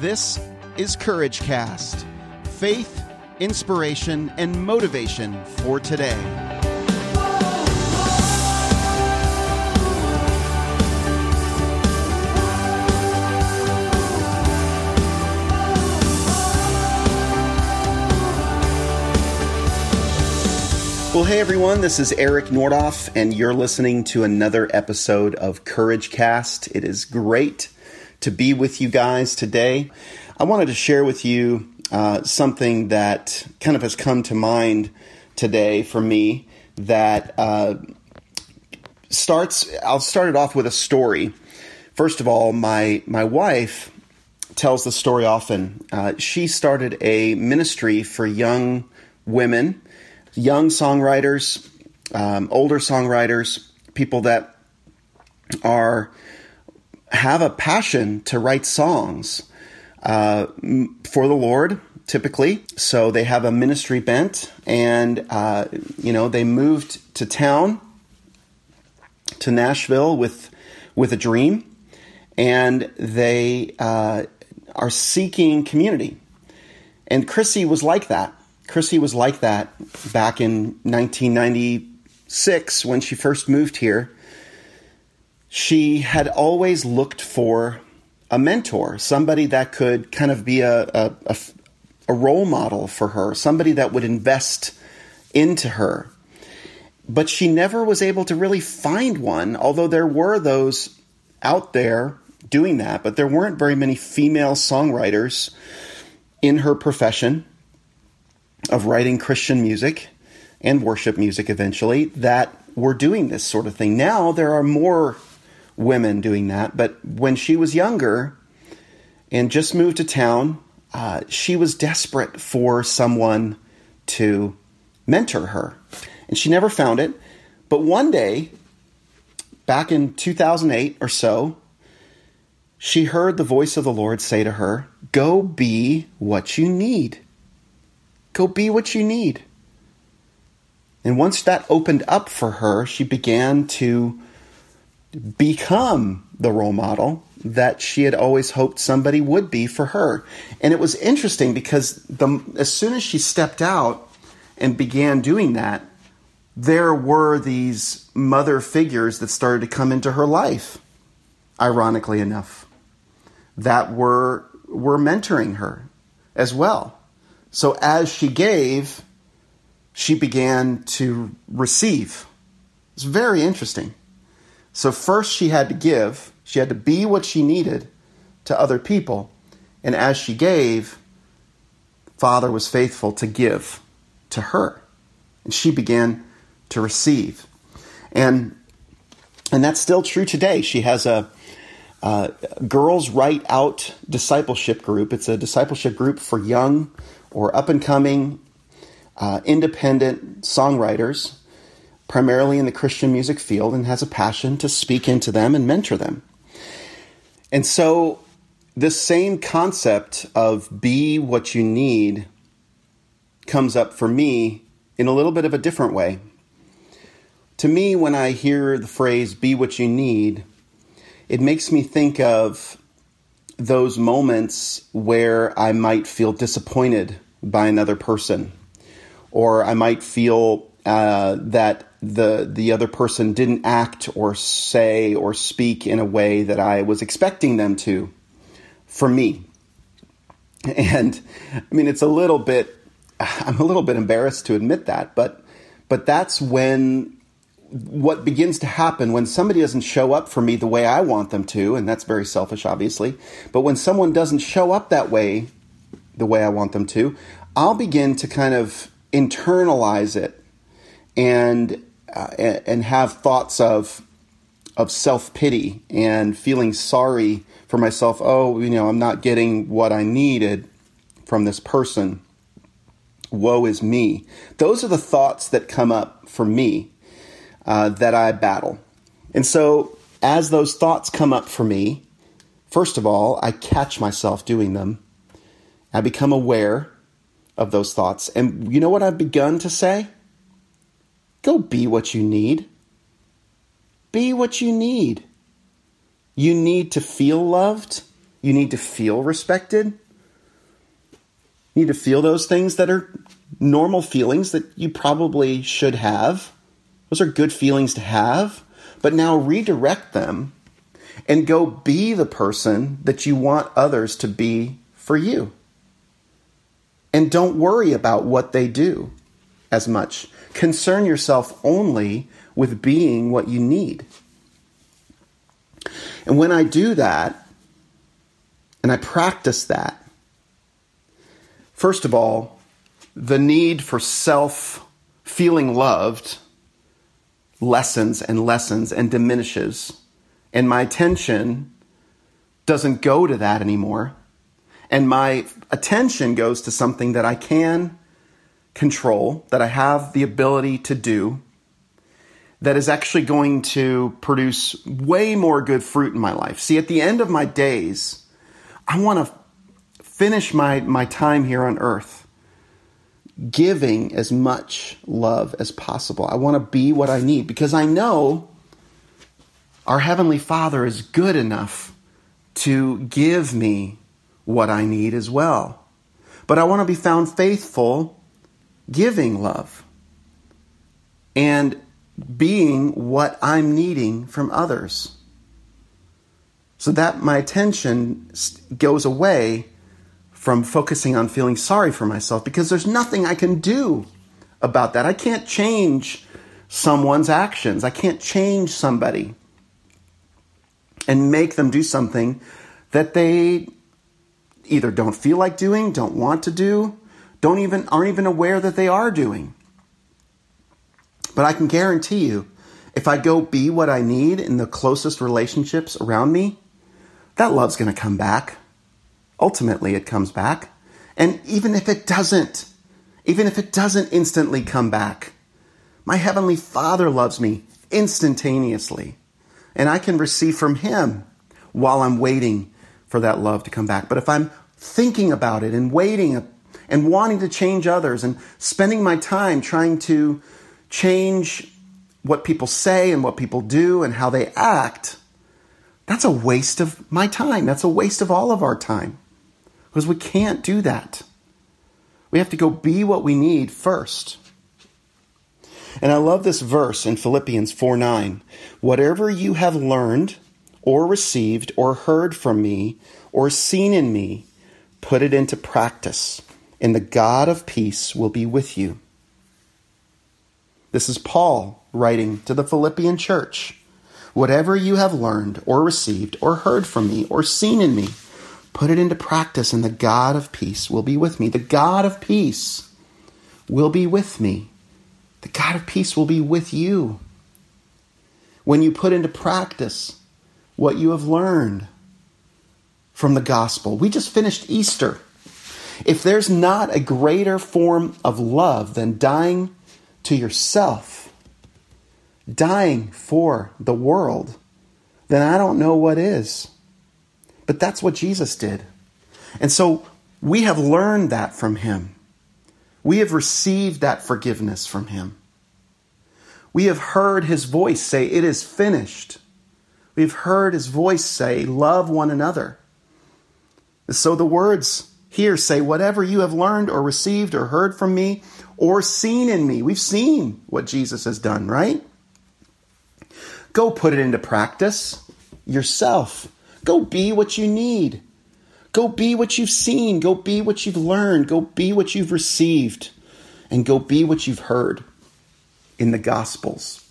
This is Courage Cast faith, inspiration, and motivation for today. Well, hey everyone, this is Eric Nordhoff, and you're listening to another episode of Courage Cast. It is great to be with you guys today. I wanted to share with you uh, something that kind of has come to mind today for me that uh, starts. I'll start it off with a story. First of all, my my wife tells the story often. Uh, she started a ministry for young women, young songwriters, um, older songwriters, people that are have a passion to write songs uh, for the Lord, typically. So they have a ministry bent, and uh, you know they moved to town, to Nashville with with a dream, and they uh, are seeking community. And Krissy was like that. Krissy was like that back in 1996 when she first moved here she had always looked for a mentor, somebody that could kind of be a, a, a, a role model for her, somebody that would invest into her. But she never was able to really find one, although there were those out there doing that, but there weren't very many female songwriters in her profession of writing Christian music and worship music eventually that were doing this sort of thing. Now there are more women doing that. But when she was younger and just moved to town, uh, she was desperate for someone to mentor her. And she never found it. But one day, back in 2008 or so, she heard the voice of the Lord say to her, Go be what you need. Go be what you need. And once that opened up for her, she began to become the role model that she had always hoped somebody would be for her. And it was interesting because the, as soon as she stepped out and began doing that, there were these mother figures that started to come into her life, ironically enough, that were, were mentoring her as well. So as she gave, she began to receive. It's very interesting. So, first, she had to give, she had to be what she needed to other people. And as she gave, Father was faithful to give to her. And she began to receive. And, and that's still true today. She has a, Girls Write Out discipleship group. It's a discipleship group for young or up and coming uh, independent songwriters primarily in the Christian music field and has a passion to speak into them and mentor them. And so, this same concept of be what you need comes up for me in a little bit of a different way. To me, when I hear the phrase be what you need, it makes me think of those moments where I might feel disappointed by another person, or I might feel uh, that the the other person didn't act or say or speak in a way that I was expecting them to for me. And I mean it's a little bit I'm a little bit embarrassed to admit that, but but that's when what begins to happen when somebody doesn't show up for me the way I want them to, and that's very selfish, obviously. But when someone doesn't show up that way, the way I want them to, I'll begin to kind of internalize it and uh, and have thoughts of of self pity and feeling sorry for myself. Oh, you know, I'm not getting what I needed from this person. Woe is me. Those are the thoughts that come up for me uh, that I battle. And so, as those thoughts come up for me, first of all, I catch myself doing them. I become aware of those thoughts. And you know what I've begun to say? Go be what you need. Be what you need. You need to feel loved. You need to feel respected. You need to feel those things that are normal feelings that you probably should have. Those are good feelings to have. But now redirect them and go be the person that you want others to be for you. And don't worry about what they do as much. Concern yourself only with being what you need. And when I do that, and I practice that, first of all, the need for self feeling loved lessens and lessens and diminishes. And my attention doesn't go to that anymore. And my attention goes to something that I can control, that I have the ability to do, that is actually going to produce way more good fruit in my life. See, at the end of my days, I want to finish my, my time here on earth giving as much love as possible. I want to be what I need because I know our Heavenly Father is good enough to give me what I need as well. But I want to be found faithful giving love and being what I'm needing from others. So that my attention goes away from focusing on feeling sorry for myself because there's nothing I can do about that. I can't change someone's actions. I can't change somebody and make them do something that they either don't feel like doing, don't want to do, don't even aren't even aware that they are doing. But I can guarantee you, if I go be what I need in the closest relationships around me, that love's going to come back. Ultimately, it comes back. And even if it doesn't, even if it doesn't instantly come back, my Heavenly Father loves me instantaneously. And I can receive from Him while I'm waiting for that love to come back. But if I'm thinking about it and waiting and wanting to change others and spending my time trying to change what people say and what people do and how they act, that's a waste of my time. That's a waste of all of our time because we can't do that. We have to go be what we need first. And I love this verse in Philippians 4 9. Whatever you have learned or received or heard from me or seen in me, put it into practice, and the God of peace will be with you. This is Paul writing to the Philippian church. Whatever you have learned or received or heard from me or seen in me, put it into practice, and the God of peace will be with me. The God of peace will be with me. The God of peace will be with you. When you put into practice what you have learned from the gospel, we just finished Easter. If there's not a greater form of love than dying to yourself, dying for the world, then I don't know what is. But that's what Jesus did. And so we have learned that from him. We have received that forgiveness from him. We have heard his voice say, It is finished. We've heard his voice say, Love one another. So the words here say, Whatever you have learned or received or heard from me or seen in me. We've seen what Jesus has done, right? Go put it into practice yourself. Go be what you need. Go be what you've seen. Go be what you've learned. Go be what you've received. And go be what you've heard in the Gospels.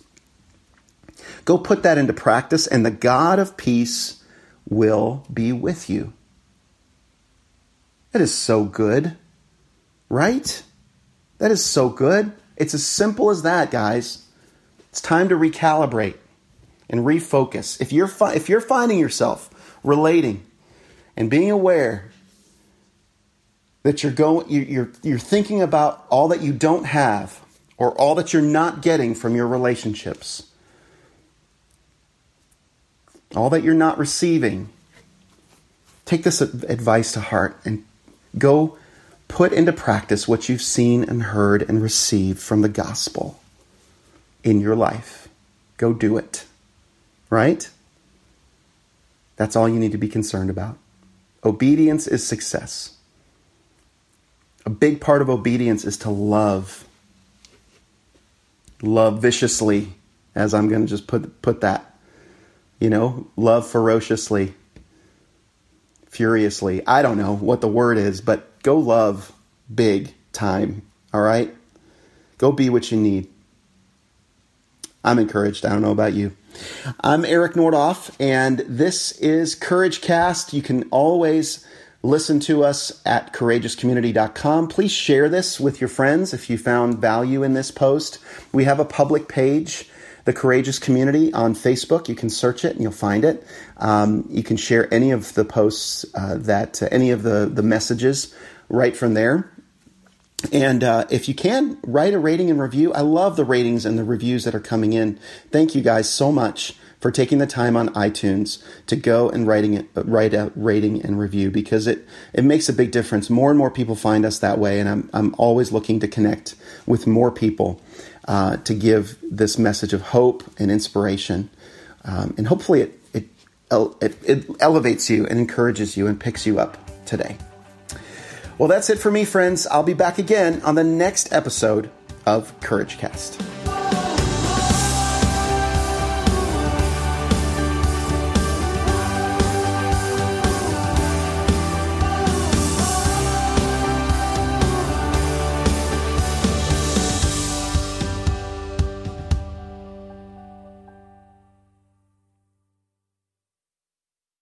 Go put that into practice, and the God of peace will be with you. That is so good, right? That is so good. It's as simple as that, guys. It's time to recalibrate and refocus. If you're fi- if you're finding yourself relating and being aware that you're going you're you're thinking about all that you don't have or all that you're not getting from your relationships. All that you're not receiving. Take this advice to heart and go put into practice what you've seen and heard and received from the gospel in your life. Go do it. Right? That's all you need to be concerned about. Obedience is success. A big part of obedience is to love. Love viciously, as I'm going to just put, put that. You know, love ferociously, furiously. I don't know what the word is, but go love big time. All right? Go be what you need. I'm encouraged. I don't know about you. I'm Eric Nordhoff, and this is Courage Cast. You can always listen to us at courageouscommunity.com. Please share this with your friends if you found value in this post. We have a public page, The Courageous Community, on Facebook. You can search it and you'll find it. Um, you can share any of the posts uh, that, uh, any of the, the messages right from there. And uh, if you can, write a rating and review. I love the ratings and the reviews that are coming in. Thank you guys so much for taking the time on iTunes to go and writing it, write a rating and review because it, it makes a big difference. More and more people find us that way, and I'm, I'm always looking to connect with more people uh, to give this message of hope and inspiration. Um, and hopefully it, it, it, it elevates you and encourages you and picks you up today. Well, that's it for me, friends. I'll be back again on the next episode of Courage Cast.